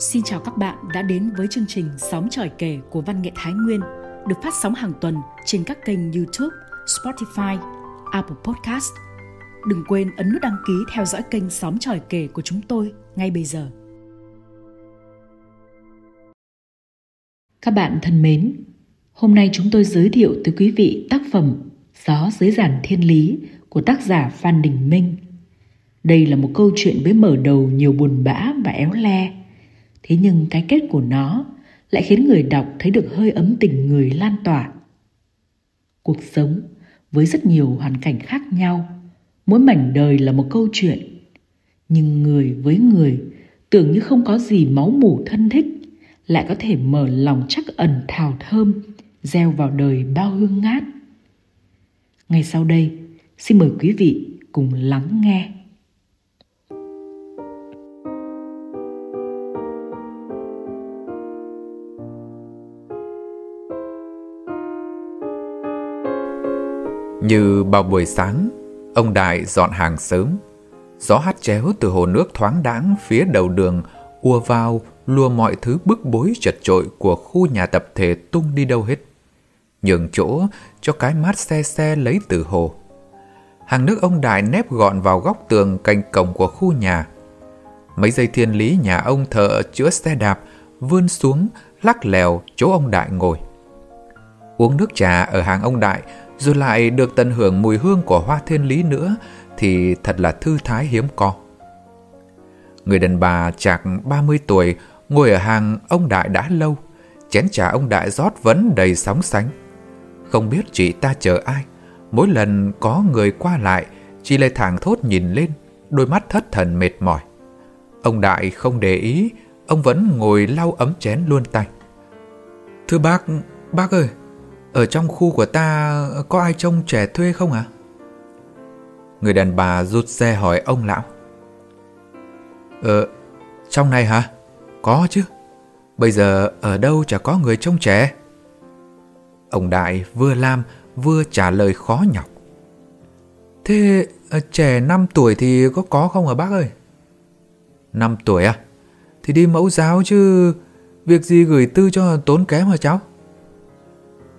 Xin chào các bạn đã đến với chương trình Sóng tròi kể của Văn nghệ Thái Nguyên được phát sóng hàng tuần trên các kênh YouTube, Spotify, Apple Podcast. Đừng quên ấn nút đăng ký theo dõi kênh Sóng tròi kể của chúng tôi ngay bây giờ. Các bạn thân mến, hôm nay chúng tôi giới thiệu tới quý vị tác phẩm Gió dưới giản thiên lý của tác giả Phan Đình Minh. Đây là một câu chuyện với mở đầu nhiều buồn bã và éo le. Thế nhưng cái kết của nó lại khiến người đọc thấy được hơi ấm tình người lan tỏa. Cuộc sống với rất nhiều hoàn cảnh khác nhau, mỗi mảnh đời là một câu chuyện. Nhưng người với người tưởng như không có gì máu mủ thân thích, lại có thể mở lòng chắc ẩn thào thơm, gieo vào đời bao hương ngát. Ngay sau đây, xin mời quý vị cùng lắng nghe. Như bao buổi sáng, ông Đại dọn hàng sớm. Gió hát chéo từ hồ nước thoáng đãng phía đầu đường ùa vào lùa mọi thứ bức bối chật trội của khu nhà tập thể tung đi đâu hết. Nhường chỗ cho cái mát xe xe lấy từ hồ. Hàng nước ông Đại nép gọn vào góc tường cạnh cổng của khu nhà. Mấy dây thiên lý nhà ông thợ chữa xe đạp vươn xuống lắc lèo chỗ ông Đại ngồi. Uống nước trà ở hàng ông Đại rồi lại được tận hưởng mùi hương của hoa thiên lý nữa thì thật là thư thái hiếm có. Người đàn bà chạc 30 tuổi ngồi ở hàng ông Đại đã lâu, chén trà ông Đại rót vẫn đầy sóng sánh. Không biết chị ta chờ ai, mỗi lần có người qua lại, chị lại thẳng thốt nhìn lên, đôi mắt thất thần mệt mỏi. Ông Đại không để ý, ông vẫn ngồi lau ấm chén luôn tay. Thưa bác, bác ơi, ở trong khu của ta có ai trông trẻ thuê không ạ? À? Người đàn bà rụt xe hỏi ông lão. Ờ, trong này hả? Có chứ. Bây giờ ở đâu chả có người trông trẻ? Ông Đại vừa làm vừa trả lời khó nhọc. Thế ờ, trẻ 5 tuổi thì có có không hả bác ơi? 5 tuổi à? Thì đi mẫu giáo chứ việc gì gửi tư cho tốn kém hả cháu?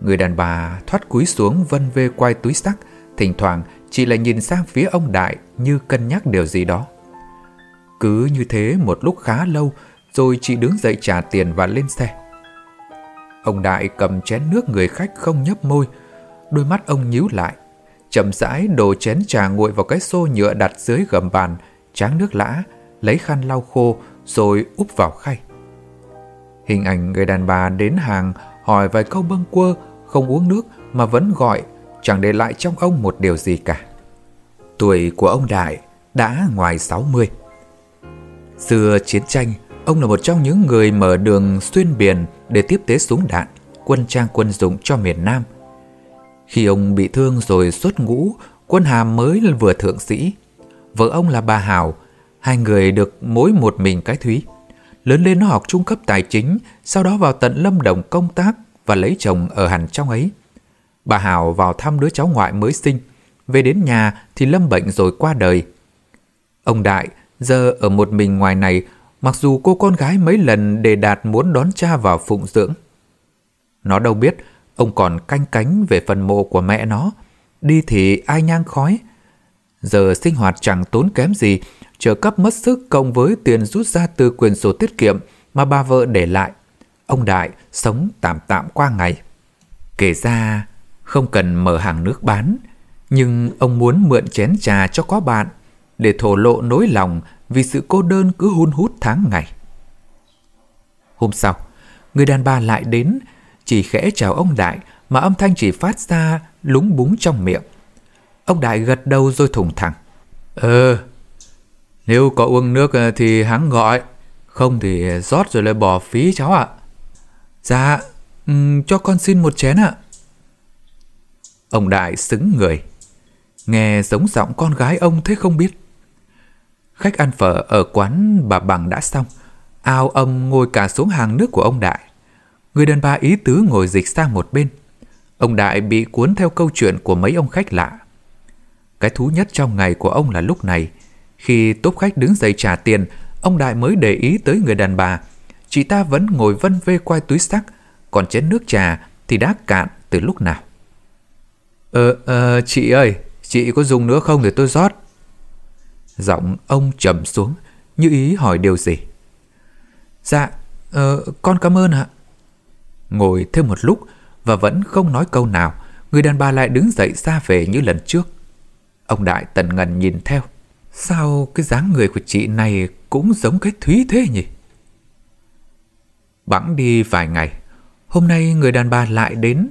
Người đàn bà thoát cúi xuống vân vê quay túi sắc, thỉnh thoảng chị lại nhìn sang phía ông Đại như cân nhắc điều gì đó. Cứ như thế một lúc khá lâu, rồi chị đứng dậy trả tiền và lên xe. Ông Đại cầm chén nước người khách không nhấp môi, đôi mắt ông nhíu lại. Chậm rãi đổ chén trà nguội vào cái xô nhựa đặt dưới gầm bàn, tráng nước lã, lấy khăn lau khô rồi úp vào khay. Hình ảnh người đàn bà đến hàng hỏi vài câu bâng quơ không uống nước mà vẫn gọi, chẳng để lại trong ông một điều gì cả. Tuổi của ông Đại đã ngoài 60. Xưa chiến tranh, ông là một trong những người mở đường xuyên biển để tiếp tế súng đạn, quân trang quân dụng cho miền Nam. Khi ông bị thương rồi xuất ngũ, quân hàm mới vừa thượng sĩ. Vợ ông là bà Hảo, hai người được mỗi một mình cái Thúy. Lớn lên nó học trung cấp tài chính, sau đó vào tận Lâm Đồng công tác và lấy chồng ở hẳn trong ấy. Bà Hảo vào thăm đứa cháu ngoại mới sinh, về đến nhà thì lâm bệnh rồi qua đời. Ông Đại giờ ở một mình ngoài này, mặc dù cô con gái mấy lần đề đạt muốn đón cha vào phụng dưỡng. Nó đâu biết, ông còn canh cánh về phần mộ của mẹ nó, đi thì ai nhang khói. Giờ sinh hoạt chẳng tốn kém gì, trợ cấp mất sức cộng với tiền rút ra từ quyền sổ tiết kiệm mà bà vợ để lại ông Đại sống tạm tạm qua ngày. Kể ra, không cần mở hàng nước bán, nhưng ông muốn mượn chén trà cho có bạn để thổ lộ nỗi lòng vì sự cô đơn cứ hun hút tháng ngày. Hôm sau, người đàn bà lại đến, chỉ khẽ chào ông Đại mà âm thanh chỉ phát ra lúng búng trong miệng. Ông Đại gật đầu rồi thủng thẳng. Ờ, nếu có uống nước ờ, thì hắn gọi, không thì rót rồi lại bỏ phí cháu ạ. Dạ, um, cho con xin một chén ạ. Ông Đại xứng người. Nghe giống giọng con gái ông thế không biết. Khách ăn phở ở quán bà Bằng đã xong. Ao ông ngồi cả xuống hàng nước của ông Đại. Người đàn bà ý tứ ngồi dịch sang một bên. Ông Đại bị cuốn theo câu chuyện của mấy ông khách lạ. Cái thú nhất trong ngày của ông là lúc này. Khi tốp khách đứng dậy trả tiền, ông Đại mới để ý tới người đàn bà chị ta vẫn ngồi vân vê quay túi sắc, còn chén nước trà thì đã cạn từ lúc nào. Ờ, ờ, chị ơi, chị có dùng nữa không để tôi rót? Giọng ông trầm xuống, như ý hỏi điều gì. Dạ, ờ, con cảm ơn ạ. Ngồi thêm một lúc và vẫn không nói câu nào, người đàn bà lại đứng dậy ra về như lần trước. Ông Đại tần ngần nhìn theo. Sao cái dáng người của chị này cũng giống cái Thúy thế nhỉ? Bẵng đi vài ngày, hôm nay người đàn bà lại đến,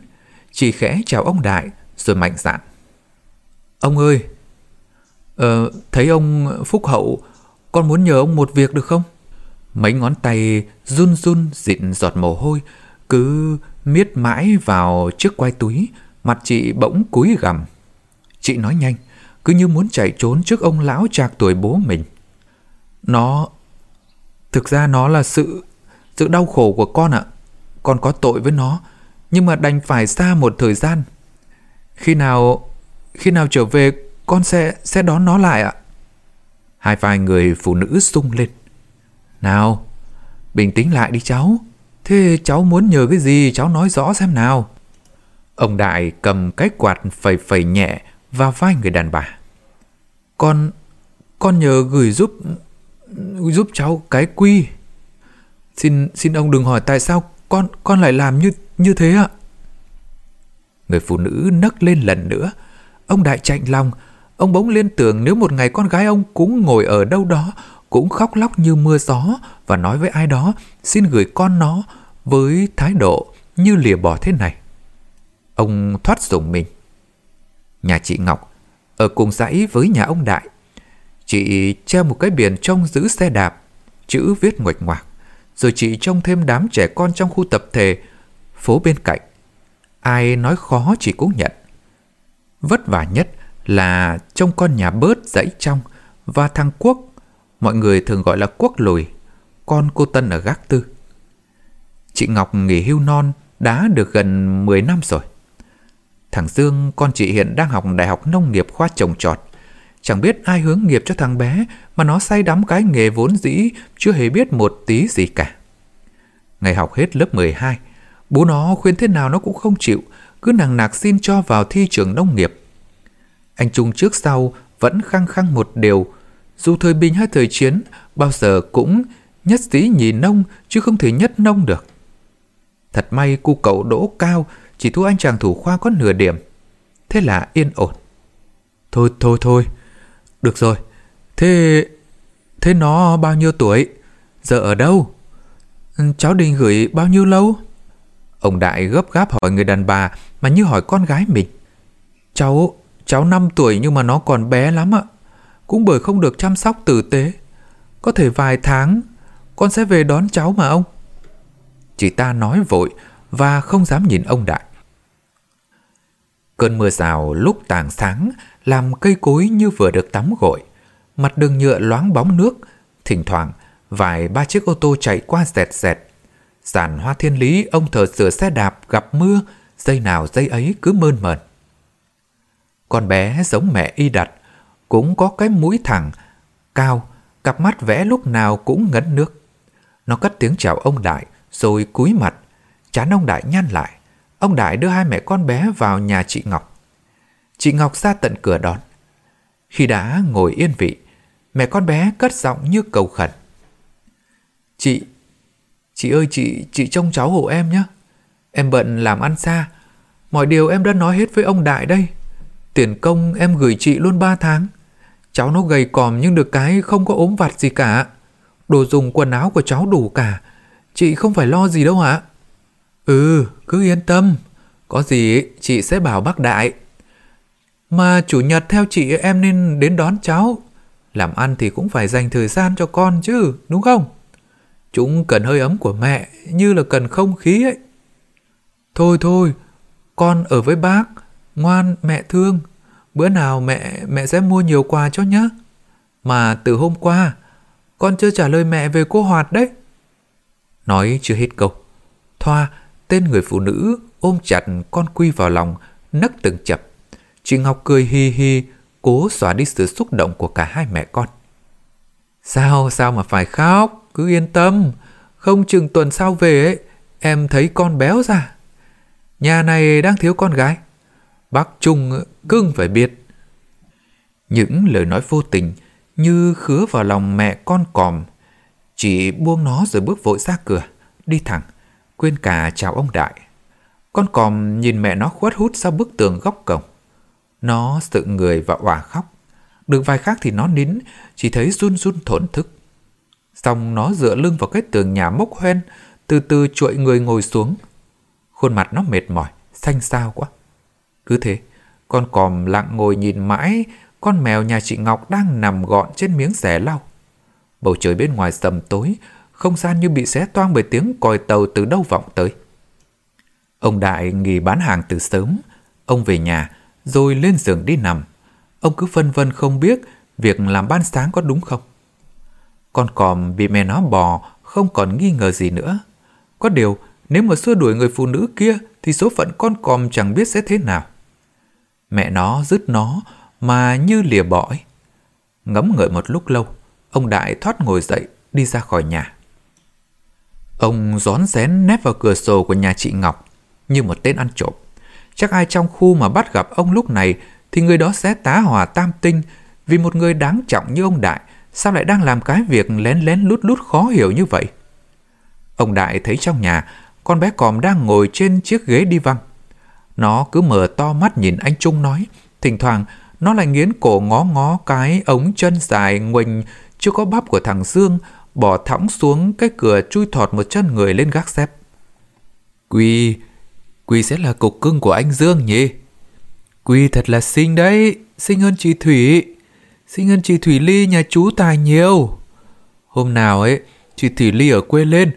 chỉ khẽ chào ông Đại rồi mạnh dạn. Ông ơi, ờ, thấy ông Phúc Hậu, con muốn nhờ ông một việc được không? Mấy ngón tay run run dịn giọt mồ hôi, cứ miết mãi vào chiếc quai túi, mặt chị bỗng cúi gằm. Chị nói nhanh, cứ như muốn chạy trốn trước ông lão trạc tuổi bố mình. Nó... Thực ra nó là sự sự đau khổ của con ạ. Con có tội với nó, nhưng mà đành phải xa một thời gian. Khi nào... khi nào trở về, con sẽ... sẽ đón nó lại ạ. Hai vai người phụ nữ sung lên. Nào, bình tĩnh lại đi cháu. Thế cháu muốn nhờ cái gì cháu nói rõ xem nào. Ông Đại cầm cái quạt phẩy phẩy nhẹ vào vai người đàn bà. Con, con nhờ gửi giúp, giúp cháu cái quy. Xin, xin ông đừng hỏi tại sao con, con lại làm như, như thế ạ. Người phụ nữ nấc lên lần nữa. Ông Đại chạnh lòng. Ông bỗng liên tưởng nếu một ngày con gái ông cũng ngồi ở đâu đó, cũng khóc lóc như mưa gió và nói với ai đó xin gửi con nó với thái độ như lìa bỏ thế này. Ông thoát dùng mình. Nhà chị Ngọc ở cùng dãy với nhà ông Đại. Chị treo một cái biển trông giữ xe đạp, chữ viết nguệch ngoạc. Rồi chị trông thêm đám trẻ con trong khu tập thể, phố bên cạnh. Ai nói khó chị cũng nhận. Vất vả nhất là trông con nhà bớt dãy trong và thằng Quốc, mọi người thường gọi là Quốc lùi, con cô Tân ở gác tư. Chị Ngọc nghỉ hưu non đã được gần 10 năm rồi. Thằng Dương, con chị hiện đang học đại học nông nghiệp khoa trồng trọt. Chẳng biết ai hướng nghiệp cho thằng bé mà nó say đắm cái nghề vốn dĩ chưa hề biết một tí gì cả. Ngày học hết lớp 12, bố nó khuyên thế nào nó cũng không chịu, cứ nằng nặc xin cho vào thi trường nông nghiệp. Anh Trung trước sau vẫn khăng khăng một điều, dù thời bình hay thời chiến, bao giờ cũng nhất sĩ nhì nông chứ không thể nhất nông được. Thật may cu cậu đỗ cao chỉ thua anh chàng thủ khoa có nửa điểm. Thế là yên ổn. Thôi thôi thôi, được rồi. Thế... thế nó bao nhiêu tuổi? Giờ ở đâu? Ừ, cháu định gửi bao nhiêu lâu? Ông Đại gấp gáp hỏi người đàn bà mà như hỏi con gái mình. Cháu, cháu 5 tuổi nhưng mà nó còn bé lắm ạ. Cũng bởi không được chăm sóc tử tế. Có thể vài tháng con sẽ về đón cháu mà ông. Chị ta nói vội và không dám nhìn ông Đại. Cơn mưa rào lúc tàng sáng làm cây cối như vừa được tắm gội. Mặt đường nhựa loáng bóng nước, thỉnh thoảng vài ba chiếc ô tô chạy qua dẹt dẹt. Giàn hoa thiên lý ông thờ sửa xe đạp gặp mưa, dây nào dây ấy cứ mơn mờn. Con bé giống mẹ y đặt, cũng có cái mũi thẳng, cao, cặp mắt vẽ lúc nào cũng ngấn nước. Nó cất tiếng chào ông Đại, rồi cúi mặt, chán ông Đại nhăn lại. Ông Đại đưa hai mẹ con bé vào nhà chị Ngọc. Chị Ngọc ra tận cửa đón. Khi đã ngồi yên vị, mẹ con bé cất giọng như cầu khẩn. Chị, chị ơi chị, chị trông cháu hộ em nhé. Em bận làm ăn xa, mọi điều em đã nói hết với ông Đại đây. Tiền công em gửi chị luôn ba tháng. Cháu nó gầy còm nhưng được cái không có ốm vặt gì cả. Đồ dùng quần áo của cháu đủ cả. Chị không phải lo gì đâu ạ. Ừ, cứ yên tâm. Có gì chị sẽ bảo bác Đại. Mà chủ nhật theo chị em nên đến đón cháu. Làm ăn thì cũng phải dành thời gian cho con chứ, đúng không? Chúng cần hơi ấm của mẹ như là cần không khí ấy. Thôi thôi, con ở với bác, ngoan mẹ thương. Bữa nào mẹ mẹ sẽ mua nhiều quà cho nhé. Mà từ hôm qua, con chưa trả lời mẹ về cô Hoạt đấy. Nói chưa hết câu. Thoa tên người phụ nữ ôm chặt con Quy vào lòng, nấc từng chập. Chị Ngọc cười hi hi, cố xóa đi sự xúc động của cả hai mẹ con. Sao, sao mà phải khóc? Cứ yên tâm, Không chừng tuần sau về ấy, em thấy con béo ra. Nhà này đang thiếu con gái. Bác Trung ờ, cưng phải biết. Những lời nói vô tình như khứa vào lòng mẹ con còm. chị buông nó rồi bước vội ra cửa, đi thẳng, quên cả chào ông Đại. Con còm nhìn mẹ nó khuất hút sau bức tường góc cổng. Nó sự người và òa khóc. Được vài khác thì nó nín, chỉ thấy run run thổn thức. Xong nó dựa lưng vào cái tường nhà mốc hoen, từ từ chuội người ngồi xuống. Khuôn mặt nó mệt mỏi, xanh xao quá. Cứ thế, con còm lặng ngồi nhìn mãi con mèo nhà chị Ngọc đang nằm gọn trên miếng rẻ lau. Bầu trời bên ngoài sầm tối, không gian như bị xé toang bởi tiếng còi tàu từ đâu vọng tới. Ông Đại nghỉ bán hàng từ sớm, ông về nhà rồi lên giường đi nằm. Ông cứ phân vân không biết việc làm ban sáng có đúng không. Con còm bị mẹ nó bò không còn nghi ngờ gì nữa. Có điều, nếu mà xua đuổi người phụ nữ kia thì số phận con còm chẳng biết sẽ thế nào. Mẹ nó dứt nó mà như lìa bõi. Ngấm ngợi một lúc lâu, ông Đại thoát ngồi dậy đi ra khỏi nhà. Ông rón rén nép vào cửa sổ của nhà chị Ngọc như một tên ăn trộm. Chắc ai trong khu mà bắt gặp ông lúc này thì người đó sẽ tá hỏa tam tinh vì một người đáng trọng như ông Đại sao lại đang làm cái việc lén lén lút lút khó hiểu như vậy. Ông Đại thấy trong nhà con bé còm đang ngồi trên chiếc ghế đi văng. Nó cứ mở to mắt nhìn anh Trung nói, thỉnh thoảng nó lại nghiến cổ ngó ngó cái ống chân dài nguỳnh chưa có bắp của thằng Dương bỏ thõng xuống cái cửa chui thọt một chân người lên gác xếp. Quy, Quy sẽ là cục cưng của anh Dương nhỉ? Quy thật là xinh đấy, xinh hơn chị Thủy. Xinh hơn chị Thủy Ly nhà chú Tài nhiều. Hôm nào ấy, chị Thủy Ly ở quê lên,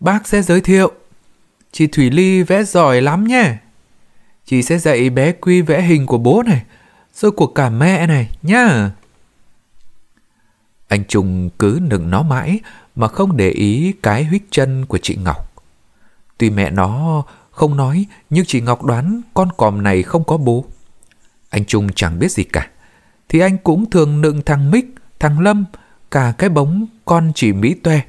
bác sẽ giới thiệu. Chị Thủy Ly vẽ giỏi lắm nhé. Chị sẽ dạy bé Quy vẽ hình của bố này, rồi của cả mẹ này nhá. Anh Trung cứ nựng nó mãi mà không để ý cái huyết chân của chị Ngọc. Tuy mẹ nó không nói nhưng chị Ngọc đoán con còm này không có bố. Anh Trung chẳng biết gì cả. Thì anh cũng thường nựng thằng Mích, thằng Lâm, cả cái bóng con chị Mỹ toe.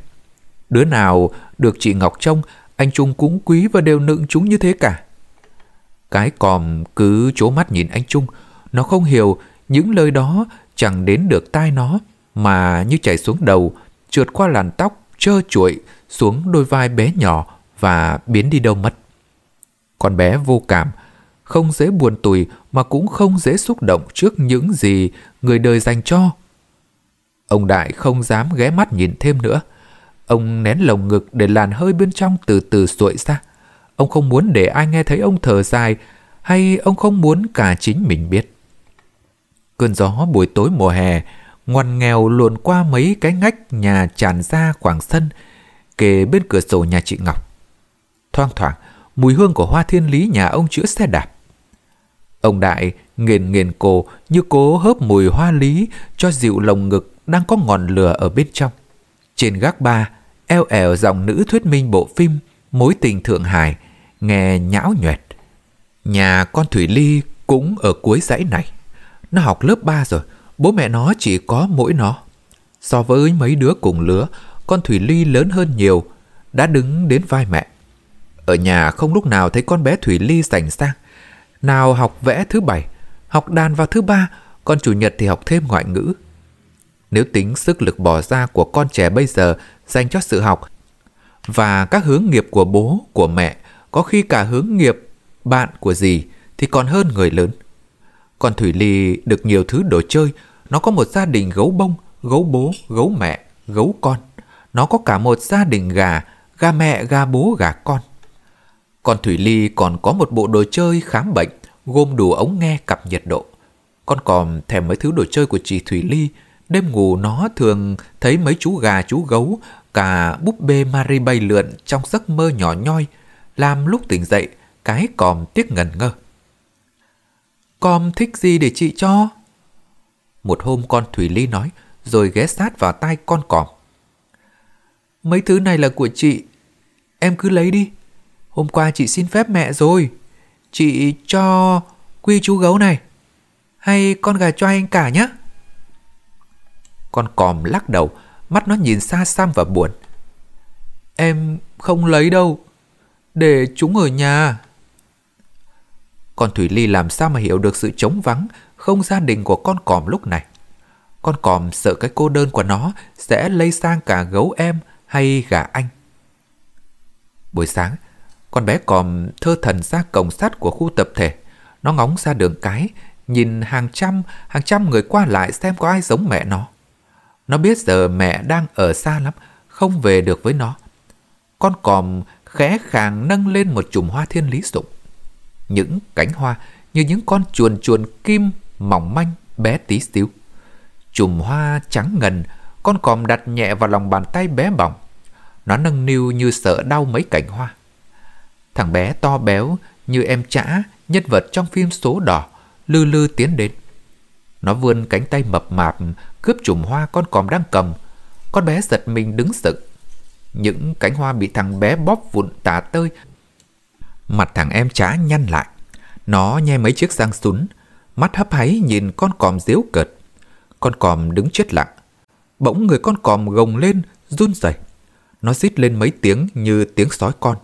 Đứa nào được chị Ngọc trông, anh Trung cũng quý và đều nựng chúng như thế cả. Cái còm cứ chố mắt nhìn anh Trung, nó không hiểu những lời đó chẳng đến được tai nó mà như chảy xuống đầu, trượt qua làn tóc trơ chuội xuống đôi vai bé nhỏ và biến đi đâu mất. Con bé vô cảm, không dễ buồn tủi mà cũng không dễ xúc động trước những gì người đời dành cho. Ông Đại không dám ghé mắt nhìn thêm nữa. Ông nén lồng ngực để làn hơi bên trong từ từ sụi ra. Ông không muốn để ai nghe thấy ông thở dài hay ông không muốn cả chính mình biết. Cơn gió buổi tối mùa hè ngoằn nghèo luồn qua mấy cái ngách nhà tràn ra khoảng sân kề bên cửa sổ nhà chị Ngọc. Thoang thoảng, mùi hương của hoa thiên lý nhà ông chữa xe đạp. Ông Đại nghiền nghiền cổ như cố hớp mùi hoa lý cho dịu lồng ngực đang có ngọn lửa ở bên trong. Trên gác ba, eo ẻo giọng nữ thuyết minh bộ phim Mối tình Thượng Hải, nghe nhão nhuệt. Nhà con Thủy Ly cũng ở cuối dãy này. Nó học lớp 3 rồi, bố mẹ nó chỉ có mỗi nó. So với mấy đứa cùng lứa, con Thủy Ly lớn hơn nhiều, đã đứng đến vai mẹ. Ở nhà không lúc nào thấy con bé Thủy Ly rảnh sang. Nào học vẽ thứ bảy, học đàn vào thứ ba, còn chủ nhật thì học thêm ngoại ngữ. Nếu tính sức lực bỏ ra của con trẻ bây giờ dành cho sự học và các hướng nghiệp của bố, của mẹ, có khi cả hướng nghiệp bạn của gì thì còn hơn người lớn. Còn Thủy Ly được nhiều thứ đồ chơi, nó có một gia đình gấu bông, gấu bố, gấu mẹ, gấu con. Nó có cả một gia đình gà, gà mẹ, gà bố, gà con. Còn Thủy Ly còn có một bộ đồ chơi khám bệnh, gồm đủ ống nghe cặp nhiệt độ. Con còn thèm mấy thứ đồ chơi của chị Thủy Ly, đêm ngủ nó thường thấy mấy chú gà chú gấu, cả búp bê Marie bay lượn trong giấc mơ nhỏ nhoi, làm lúc tỉnh dậy, cái còm tiếc ngần ngơ. Con thích gì để chị cho? Một hôm con Thủy Ly nói, rồi ghé sát vào tai con còm. Mấy thứ này là của chị, em cứ lấy đi. Hôm qua chị xin phép mẹ rồi. Chị cho quy chú gấu này. Hay con gà cho anh cả nhé. Con còm lắc đầu, mắt nó nhìn xa xăm và buồn. Em không lấy đâu, để chúng ở nhà. Con Thủy Ly làm sao mà hiểu được sự trống vắng, không gia đình của con còm lúc này. Con còm sợ cái cô đơn của nó sẽ lây sang cả gấu em hay gà anh. Buổi sáng, con bé còm thơ thần ra cổng sắt của khu tập thể. Nó ngóng ra đường cái, nhìn hàng trăm, hàng trăm người qua lại xem có ai giống mẹ nó. Nó biết giờ mẹ đang ở xa lắm, không về được với nó. Con còm khẽ khàng nâng lên một chùm hoa thiên lý dụng. Những cánh hoa như những con chuồn chuồn kim mỏng manh bé tí xíu. Chùm hoa trắng ngần, con còm đặt nhẹ vào lòng bàn tay bé bỏng. Nó nâng niu như sợ đau mấy cành hoa. Thằng bé to béo như em chã, nhân vật trong phim số đỏ, lư lư tiến đến. Nó vươn cánh tay mập mạp, cướp chùm hoa con còm đang cầm. Con bé giật mình đứng sực. Những cánh hoa bị thằng bé bóp vụn tả tơi. Mặt thằng em chá nhăn lại. Nó nhe mấy chiếc răng sún, mắt hấp háy nhìn con còm díu cợt. Con còm đứng chết lặng. Bỗng người con còm gồng lên, run rẩy. Nó rít lên mấy tiếng như tiếng sói con.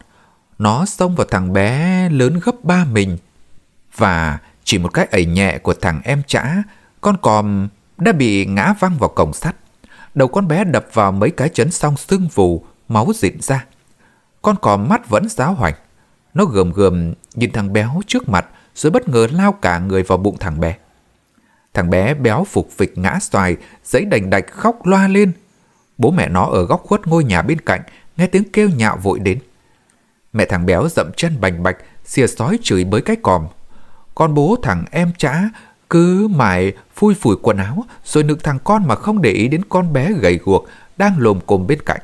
Nó xông vào thằng bé lớn gấp ba mình. Và chỉ một cái ẩy nhẹ của thằng em chã, con còm đã bị ngã văng vào cổng sắt. Đầu con bé đập vào mấy cái chấn song sưng vù, máu dịn ra. Con còm mắt vẫn giáo hoành. Nó gườm gườm nhìn thằng béo trước mặt rồi bất ngờ lao cả người vào bụng thằng bé. Thằng bé béo phục vịch ngã xoài, giấy đành đạch khóc loa lên. Bố mẹ nó ở góc khuất ngôi nhà bên cạnh, nghe tiếng kêu nhạo vội đến. Mẹ thằng béo dậm chân bành bạch, xìa sói chửi bới cái còm. Con bố thằng em chả cứ mải phui phủi quần áo rồi nựng thằng con mà không để ý đến con bé gầy guộc đang lồm cồm bên cạnh.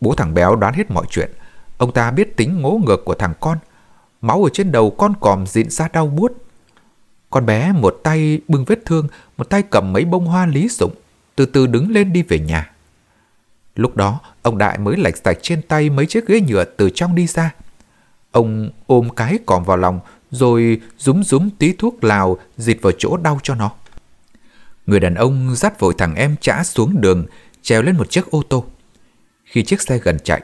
Bố thằng béo đoán hết mọi chuyện. Ông ta biết tính ngố ngược của thằng con. Máu ở trên đầu con còm dịn ra đau buốt. Con bé một tay bưng vết thương, một tay cầm mấy bông hoa lý sụng, từ từ đứng lên đi về nhà. Lúc đó, ông Đại mới lạch sạch trên tay mấy chiếc ghế nhựa từ trong đi ra. Ông ôm cái còm vào lòng, rồi rúm rúm tí thuốc lào dịt vào chỗ đau cho nó. Người đàn ông dắt vội thằng em chã xuống đường, trèo lên một chiếc ô tô. Khi chiếc xe gần chạy,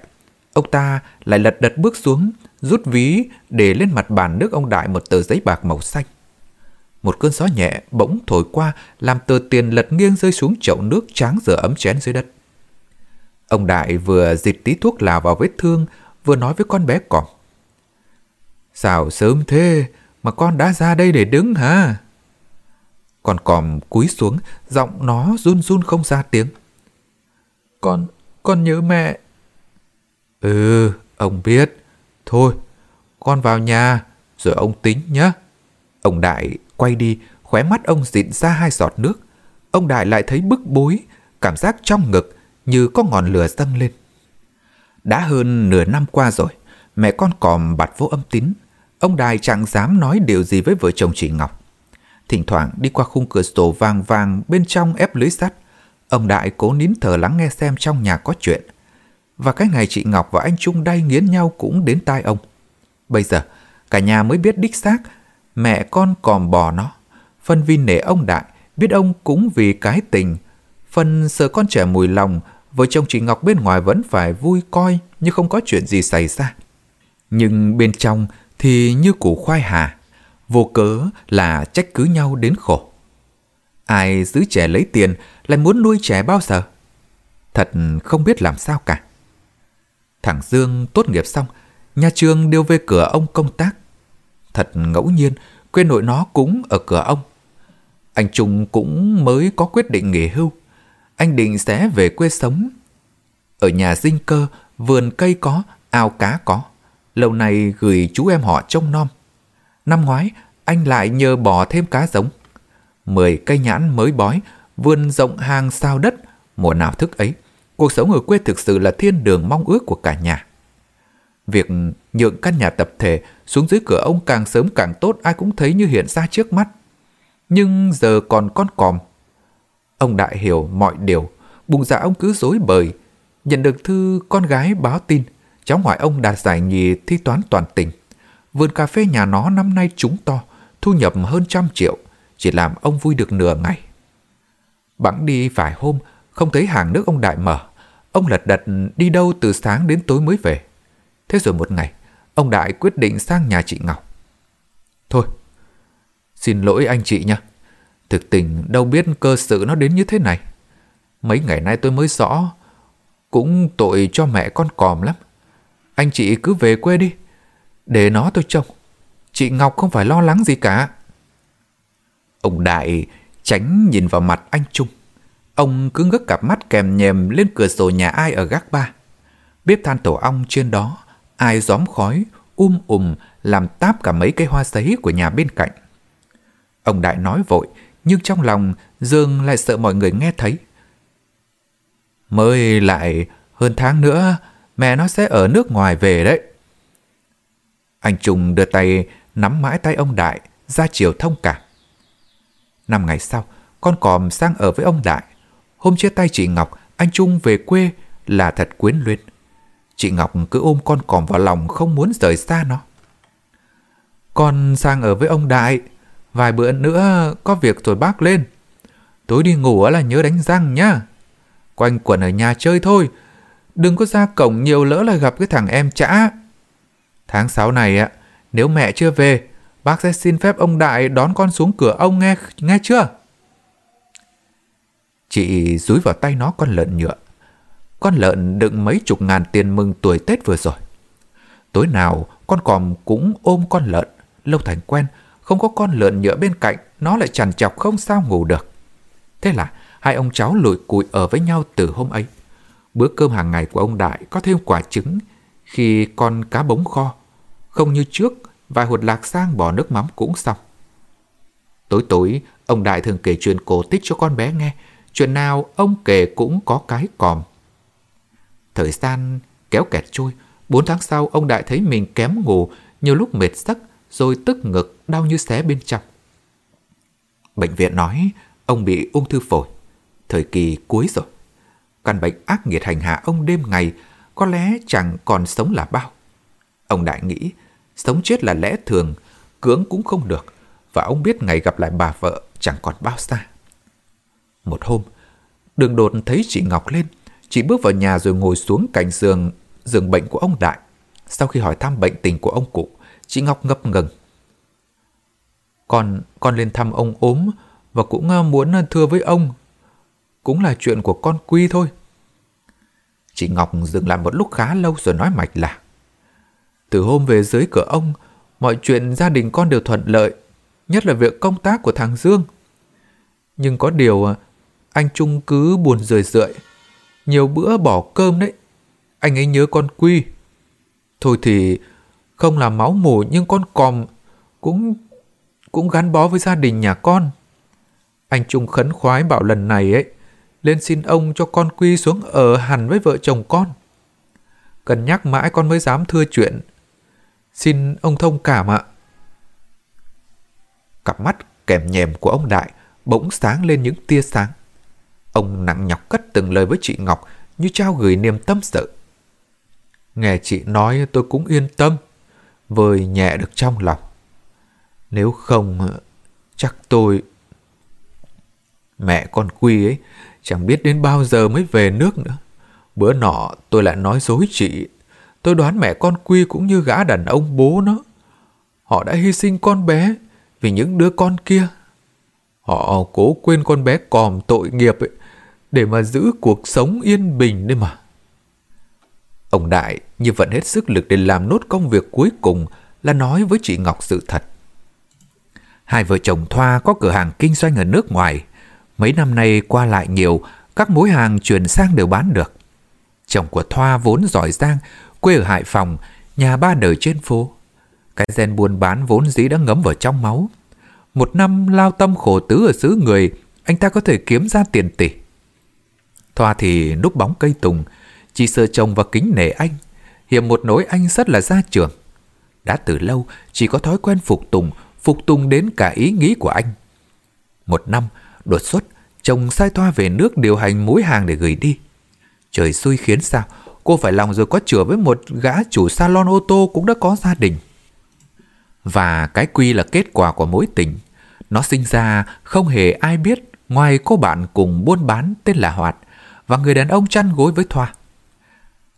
ông ta lại lật đật bước xuống, rút ví để lên mặt bàn nước ông Đại một tờ giấy bạc màu xanh. Một cơn gió nhẹ bỗng thổi qua làm tờ tiền lật nghiêng rơi xuống chậu nước tráng rửa ấm chén dưới đất. Ông Đại vừa dịch tí thuốc lào vào vết thương, vừa nói với con bé cỏng. Sao sớm thế mà con đã ra đây để đứng hả? Con còm cúi xuống, giọng nó run run không ra tiếng. Con, con nhớ mẹ. Ừ, ông biết. Thôi, con vào nhà, rồi ông tính nhé. Ông Đại quay đi, khóe mắt ông dịn ra hai giọt nước. Ông Đại lại thấy bức bối, cảm giác trong ngực như có ngọn lửa dâng lên. Đã hơn nửa năm qua rồi, mẹ con còm bặt vô âm tín. Ông Đại chẳng dám nói điều gì với vợ chồng chị Ngọc. Thỉnh thoảng đi qua khung cửa sổ vàng vàng bên trong ép lưới sắt. Ông Đại cố nín thở lắng nghe xem trong nhà có chuyện. Và cái ngày chị Ngọc và anh Trung đay nghiến nhau cũng đến tai ông. Bây giờ, cả nhà mới biết đích xác mẹ con còm bò nó. Phân vì nể ông Đại, biết ông cũng vì cái tình. Phần sợ con trẻ mùi lòng, vợ chồng chị Ngọc bên ngoài vẫn phải vui coi như không có chuyện gì xảy ra. Nhưng bên trong thì như củ khoai hà, vô cớ là trách cứ nhau đến khổ. Ai giữ trẻ lấy tiền lại muốn nuôi trẻ bao giờ? Thật không biết làm sao cả. Thằng Dương tốt nghiệp xong, nhà trường đều về cửa ông công tác. Thật ngẫu nhiên, quê nội nó cũng ở cửa ông. Anh Trung cũng mới có quyết định nghỉ hưu. Anh định sẽ về quê sống. Ở nhà dinh cơ, vườn cây có, ao cá có. Lâu nay gửi chú em họ trông nom. Năm ngoái, anh lại nhờ bỏ thêm cá giống. Mười cây nhãn mới bói, vườn rộng hàng sao đất, mùa nào thức ấy. Cuộc sống ở quê thực sự là thiên đường mong ước của cả nhà. Việc nhượng căn nhà tập thể xuống dưới cửa ông càng sớm càng tốt ai cũng thấy như hiện ra trước mắt. Nhưng giờ còn con còm. Ông Đại hiểu mọi điều, bùng dạ ông cứ dối bời. Nhận được thư con gái báo tin, cháu ngoại ông đạt giải nhì thi toán toàn tỉnh. Vườn cà phê nhà nó năm nay trúng to, thu nhập hơn trăm triệu, chỉ làm ông vui được nửa ngày. Bẵng đi vài hôm, không thấy hàng nước ông Đại mở. ông lật đật đi đâu từ sáng đến tối mới về. Thế rồi một ngày, ông Đại quyết định sang nhà chị Ngọc. Thôi, xin lỗi anh chị nhé. Thực tình đâu biết cơ sự nó đến như thế này. Mấy ngày nay tôi mới rõ, cũng tội cho mẹ con còm lắm. Anh chị cứ về quê đi, để nó tôi trông. Chị Ngọc không phải lo lắng gì cả. Ông Đại tránh nhìn vào mặt anh Trung. Ông cứ ngước cặp mắt kèm nhèm lên cửa sổ nhà ai ở gác ba. Bếp than tổ ong trên đó, ai gióm khói, um ùm làm táp cả mấy cây hoa sấy của nhà bên cạnh. Ông Đại nói vội, nhưng trong lòng Dương lại sợ mọi người nghe thấy. Mới lại hơn tháng nữa, mẹ nó sẽ ở nước ngoài về đấy. Anh Trung đưa tay nắm mãi tay ông Đại, ra chiều thông cảm. Năm ngày sau, con còm sang ở với ông Đại. Hôm chia tay chị Ngọc, anh Trung về quê là thật quyến luyến. Chị Ngọc cứ ôm con còm vào lòng không muốn rời xa nó. Con sang ở với ông Đại, vài bữa nữa có việc rồi bác lên. Tối đi ngủ là nhớ đánh răng nhá. Quanh quẩn ở nhà chơi thôi, đừng có ra cổng nhiều lỡ là gặp cái thằng em chã. Tháng 6 này ạ, nếu mẹ chưa về, bác sẽ xin phép ông Đại đón con xuống cửa ông nghe, nghe chưa? Chị dúi vào tay nó con lợn nhựa. Con lợn đựng mấy chục ngàn tiền mừng tuổi Tết vừa rồi. Tối nào con còm cũng ôm con lợn, lâu thành quen, không có con lợn nhựa bên cạnh, nó lại chằn chọc không sao ngủ được. Thế là hai ông cháu lụi cụi ở với nhau từ hôm ấy. Bữa cơm hàng ngày của ông Đại có thêm quả trứng khi con cá bống kho. Không như trước, vài hột lạc sang bỏ nước mắm cũng xong. Tối tối, ông Đại thường kể chuyện cổ tích cho con bé nghe. Chuyện nào ông kể cũng có cái còm. Thời gian kéo kẹt trôi. Bốn tháng sau, ông Đại thấy mình kém ngủ, nhiều lúc mệt giấc, rồi tức ngực, đau như xé bên trong. Bệnh viện nói ông bị ung thư phổi, thời kỳ cuối rồi. Căn bệnh ác nghiệt hành hạ ông đêm ngày, có lẽ chẳng còn sống là bao. Ông Đại nghĩ, sống chết là lẽ thường, cưỡng cũng không được, và ông biết ngày gặp lại bà vợ chẳng còn bao xa. Một hôm, đường đột thấy chị Ngọc lên, chị bước vào nhà rồi ngồi xuống cạnh giường, giường bệnh của ông Đại. Sau khi hỏi thăm bệnh tình của ông cụ, chị Ngọc ngập ngừng. Con, con lên thăm ông ốm và cũng à, muốn à, thưa với ông. Cũng là chuyện của con Quy thôi. Chị Ngọc dừng lại một lúc khá lâu rồi nói mạch là Từ hôm về dưới cửa ông, mọi chuyện gia đình con đều thuận lợi, nhất là việc công tác của thằng Dương. Nhưng có điều à, anh Trung cứ buồn rười rượi, nhiều bữa bỏ cơm đấy. Anh ấy nhớ con Quy. Thôi thì không là máu mủ nhưng con còm cũng cũng gắn bó với gia đình nhà con. Anh Trung khấn khoái bảo lần này ấy, lên xin ông cho con Quy xuống ở hẳn với vợ chồng con. Cần nhắc mãi con mới dám thưa chuyện. Xin ông thông cảm ạ. Cặp mắt kèm nhèm của ông Đại bỗng sáng lên những tia sáng. Ông nặng nhọc cất từng lời với chị Ngọc như trao gửi niềm tâm sự. Nghe chị nói tôi cũng yên tâm, vơi nhẹ được trong lòng. Nếu không, chắc tôi... Mẹ con Quy ấy chẳng biết đến bao giờ mới về nước nữa. Bữa nọ tôi lại nói dối chị. Tôi đoán mẹ con Quy cũng như gã đàn ông bố nó. Họ đã hy sinh con bé vì những đứa con kia. Họ cố quên con bé còm tội nghiệp ấy, để mà giữ cuộc sống yên bình đấy mà. Ông Đại như vẫn hết sức lực để làm nốt công việc cuối cùng là nói với chị Ngọc sự thật. Hai vợ chồng Thoa có cửa hàng kinh doanh ở nước ngoài. Mấy năm nay qua lại nhiều, các mối hàng chuyển sang đều bán được. Chồng của Thoa vốn giỏi giang, quê ở Hải Phòng, nhà ba đời trên phố. Cái gen buôn bán vốn dĩ đã ngấm vào trong máu. Một năm lao tâm khổ tứ ở xứ người, anh ta có thể kiếm ra tiền tỷ. Thoa thì núp bóng cây tùng, chỉ sợ chồng và kính nể anh. Hiểm một nỗi anh rất là gia trưởng. Đã từ lâu, chỉ có thói quen phục tùng, phục tùng đến cả ý nghĩ của anh. Một năm, đột xuất, chồng sai Thoa về nước điều hành mối hàng để gửi đi. Trời xui khiến sao, cô phải lòng rồi có chữa với một gã chủ salon ô tô cũng đã có gia đình. Và cái quy là kết quả của mối tình. Nó sinh ra không hề ai biết ngoài cô bạn cùng buôn bán tên là Hoạt và người đàn ông chăn gối với Thoa.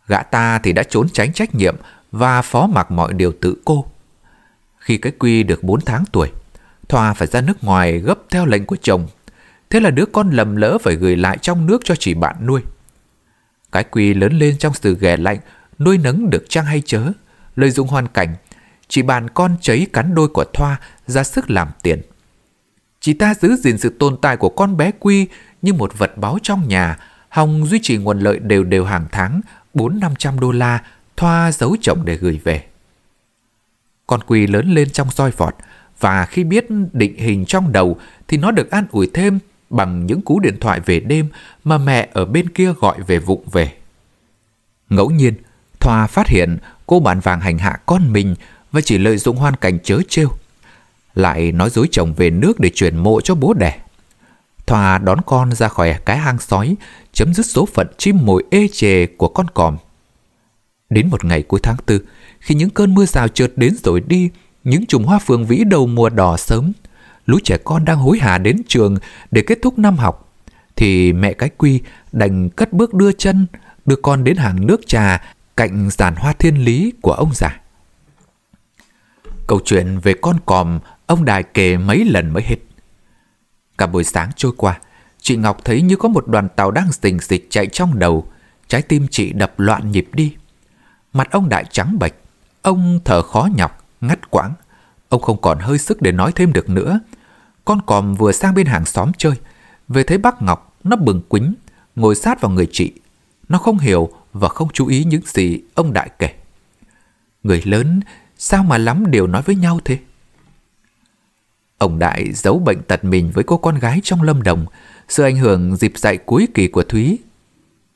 Gã ta thì đã trốn tránh trách nhiệm và phó mặc mọi điều tự cô. Khi cái Quy được 4 tháng tuổi, Thoa phải ra nước ngoài gấp theo lệnh của chồng. Thế là đứa con lầm lỡ phải gửi lại trong nước cho chị bạn nuôi. Cái Quy lớn lên trong sự ghẻ lạnh, nuôi nấng được trang hay chớ, lợi dụng hoàn cảnh, chị bạn con cháy cắn đôi của Thoa ra sức làm tiền. Chị ta giữ gìn sự tồn tại của con bé Quy như một vật báu trong nhà, hòng duy trì nguồn lợi đều đều hàng tháng 4-500 đô la, Thoa giấu chồng để gửi về. Con quỳ lớn lên trong soi vọt, và khi biết định hình trong đầu thì nó được an ủi thêm bằng những cú điện thoại về đêm mà mẹ ở bên kia gọi về vụng về. Ngẫu nhiên, Thoa phát hiện cô bạn vàng hành hạ con mình và chỉ lợi dụng hoàn cảnh chớ trêu. Lại nói dối chồng về nước để chuyển mộ cho bố đẻ. Thòa đón con ra khỏi cái hang sói, chấm dứt số phận chim mồi ê chề của con còm. Đến một ngày cuối tháng tư, khi những cơn mưa rào trượt đến rồi đi, những chùm hoa phượng vĩ đầu mùa đỏ sớm, lũ trẻ con đang hối hả đến trường để kết thúc năm học, thì mẹ cái quy đành cất bước đưa chân, đưa con đến hàng nước trà cạnh giàn hoa thiên lý của ông già. Câu chuyện về con còm ông đài kể mấy lần mới hết. Cả buổi sáng trôi qua, chị Ngọc thấy như có một đoàn tàu đang rình rịch chạy trong đầu, trái tim chị đập loạn nhịp đi. Mặt ông Đại trắng bệch, ông thở khó nhọc, ngắt quãng. Ông không còn hơi sức để nói thêm được nữa. Con còm vừa sang bên hàng xóm chơi, về thấy bác Ngọc, nó bừng quính, ngồi sát vào người chị. Nó không hiểu và không chú ý những gì ông Đại kể. Người lớn sao mà lắm đều nói với nhau thế? Ông Đại giấu bệnh tật mình với cô con gái trong lâm đồng, sự ảnh hưởng dịp dạy cuối kỳ của Thúy.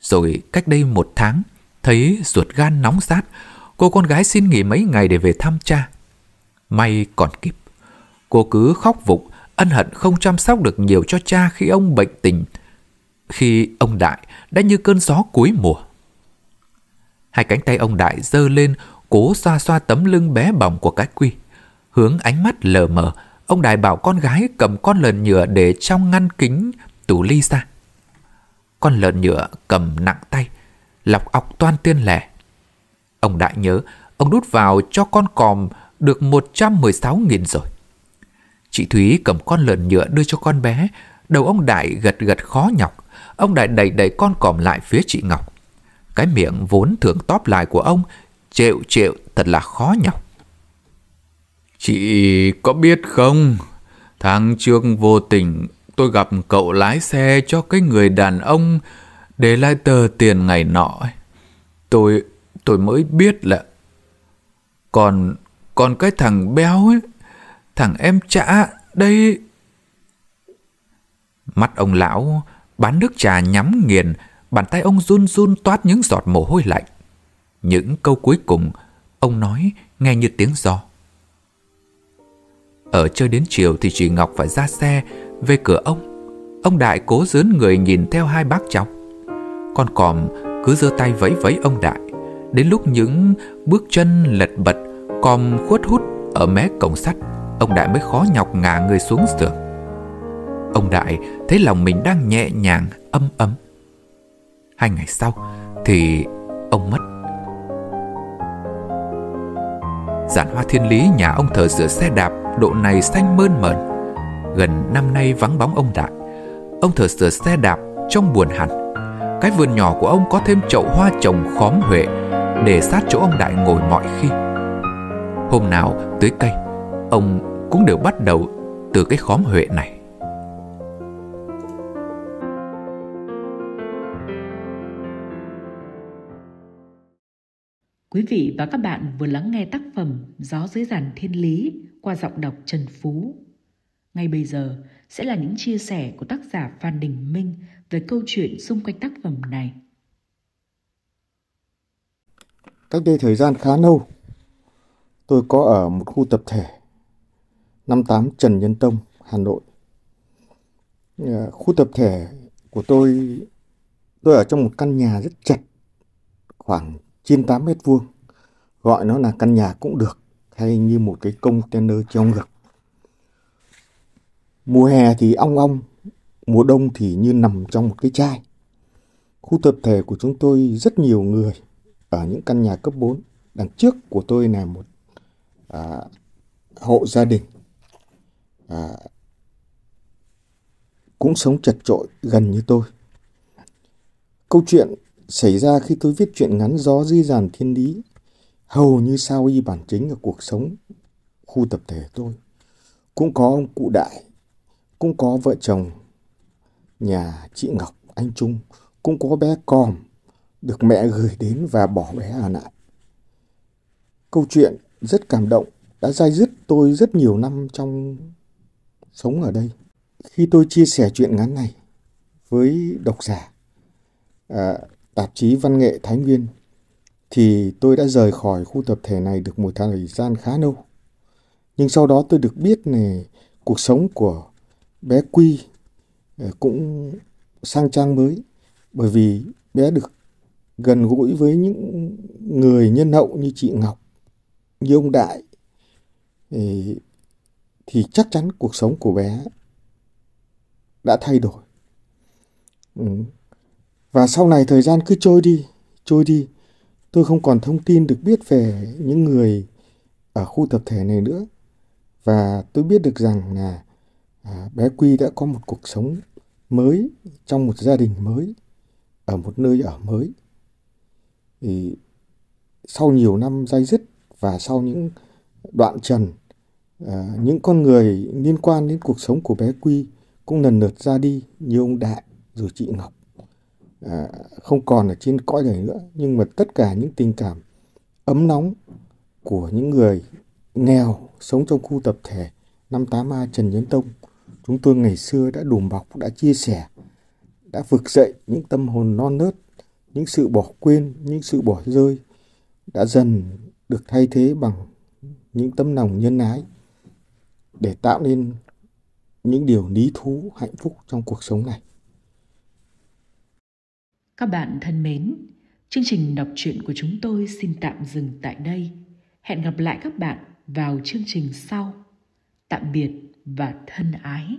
Rồi cách đây một tháng, thấy ruột gan nóng sát, cô con gái xin nghỉ mấy ngày để về thăm cha. May còn kịp. Cô cứ khóc vụng, ân hận không chăm sóc được nhiều cho cha khi ông bệnh tình. Khi ông Đại đã như cơn gió cuối mùa. Hai cánh tay ông Đại giơ lên, cố xoa xoa tấm lưng bé bỏng của cái quy. Hướng ánh mắt lờ mờ, ông Đại bảo con gái cầm con lợn nhựa để trong ngăn kính tủ ly ra. Con lợn nhựa cầm nặng tay, lọc ọc toan tiên lẻ. Ông Đại nhớ, ông đút vào cho con còm được 116.000 rồi. Chị Thúy cầm con lợn nhựa đưa cho con bé, đầu ông Đại gật gật khó nhọc. Ông Đại đẩy đẩy con còm lại phía chị Ngọc. Cái miệng vốn thường tóp lại của ông, trệu trệu thật là khó nhọc. Chị có biết không, tháng trước vô tình tôi gặp cậu lái xe cho cái người đàn ông để lại tờ tiền ngày nọ. Tôi, tôi mới biết là... Còn, còn cái thằng béo ấy, thằng em trả đây... Mắt ông lão bán nước trà nhắm nghiền, bàn tay ông run run toát những giọt mồ hôi lạnh. Những câu cuối cùng, ông nói nghe như tiếng gió. Ở chơi đến chiều thì chị Ngọc phải ra xe về cửa ông. Ông Đại cố dướn người nhìn theo hai bác cháu. Con còm cứ giơ tay vẫy vẫy ông Đại. Đến lúc những bước chân lật bật, còm khuất hút ở mé cổng sắt, ông Đại mới khó nhọc ngả người xuống giường. Ông Đại thấy lòng mình đang nhẹ nhàng, âm ấm. Hai ngày sau thì ông mất. Giản hoa thiên lý nhà ông thờ rửa xe đạp độ này xanh mơn mởn. Gần năm nay vắng bóng ông Đại. Ông thở sửa xe đạp trông buồn hẳn. Cái vườn nhỏ của ông có thêm chậu hoa trồng khóm huệ để sát chỗ ông Đại ngồi mọi khi. Hôm nào tưới cây, ông cũng đều bắt đầu từ cái khóm huệ này. Quý vị và các bạn vừa lắng nghe tác phẩm Gió dưới giàn thiên lý qua giọng đọc Trần Phú. Ngay bây giờ sẽ là những chia sẻ của tác giả Phan Đình Minh về câu chuyện xung quanh tác phẩm này. Cách đây thời gian khá lâu, tôi có ở một khu tập thể 58 Trần Nhân Tông, Hà Nội. Ờ, khu tập thể của tôi, tôi ở trong một căn nhà rất chật, khoảng 98 mét vuông. Gọi nó là căn nhà cũng được, hay như một cái container trong ngực. Mùa hè thì ong ong, mùa đông thì như nằm trong một cái chai. Khu tập thể của chúng tôi rất nhiều người, ở những căn nhà cấp 4. Đằng trước của tôi là một à, hộ gia đình à, cũng sống chật trội gần như tôi. Câu chuyện xảy ra khi tôi viết chuyện ngắn Gió di dàn thiên lý hầu như sao y bản chính ở cuộc sống khu tập thể tôi. Cũng có ông cụ đại, cũng có vợ chồng nhà chị Ngọc, anh Trung, cũng có bé Còm được mẹ gửi đến và bỏ bé ở lại. Câu chuyện rất cảm động đã dai dứt tôi rất nhiều năm trong sống ở đây. Khi tôi chia sẻ chuyện ngắn này với độc giả, à, tạp chí Văn nghệ Thái Nguyên, thì tôi đã rời khỏi khu tập thể này được một thời gian khá lâu. Nhưng sau đó tôi được biết này cuộc sống của bé Quy ờ, cũng sang trang mới bởi vì bé được gần gũi với những người nhân hậu như chị Ngọc, như ông Đại ờ, thì, chắc chắn cuộc sống của bé đã thay đổi. Ừ. Và sau này thời gian cứ trôi đi, trôi đi, tôi không còn thông tin được biết về những người ở khu tập thể này nữa. Và tôi biết được rằng là à, bé Quy đã có một cuộc sống mới trong một gia đình mới, ở một nơi ở mới. Thì sau nhiều năm dây dứt và sau những đoạn trần, à, những con người liên quan đến cuộc sống của bé Quy cũng lần lượt ra đi như ông Đại rồi chị Ngọc à, không còn ở trên cõi này nữa nhưng mà tất cả những tình cảm ấm nóng của những người nghèo sống trong khu tập thể năm 58A Trần Nhân Tông chúng tôi ngày xưa đã đùm bọc đã chia sẻ đã vực dậy những tâm hồn non nớt những sự bỏ quên những sự bỏ rơi đã dần được thay thế bằng những tấm lòng nhân ái để tạo nên những điều lý thú hạnh phúc trong cuộc sống này. Các bạn thân mến, chương trình đọc truyện của chúng tôi xin tạm dừng tại đây. Hẹn gặp lại các bạn vào chương trình sau. Tạm biệt và thân ái.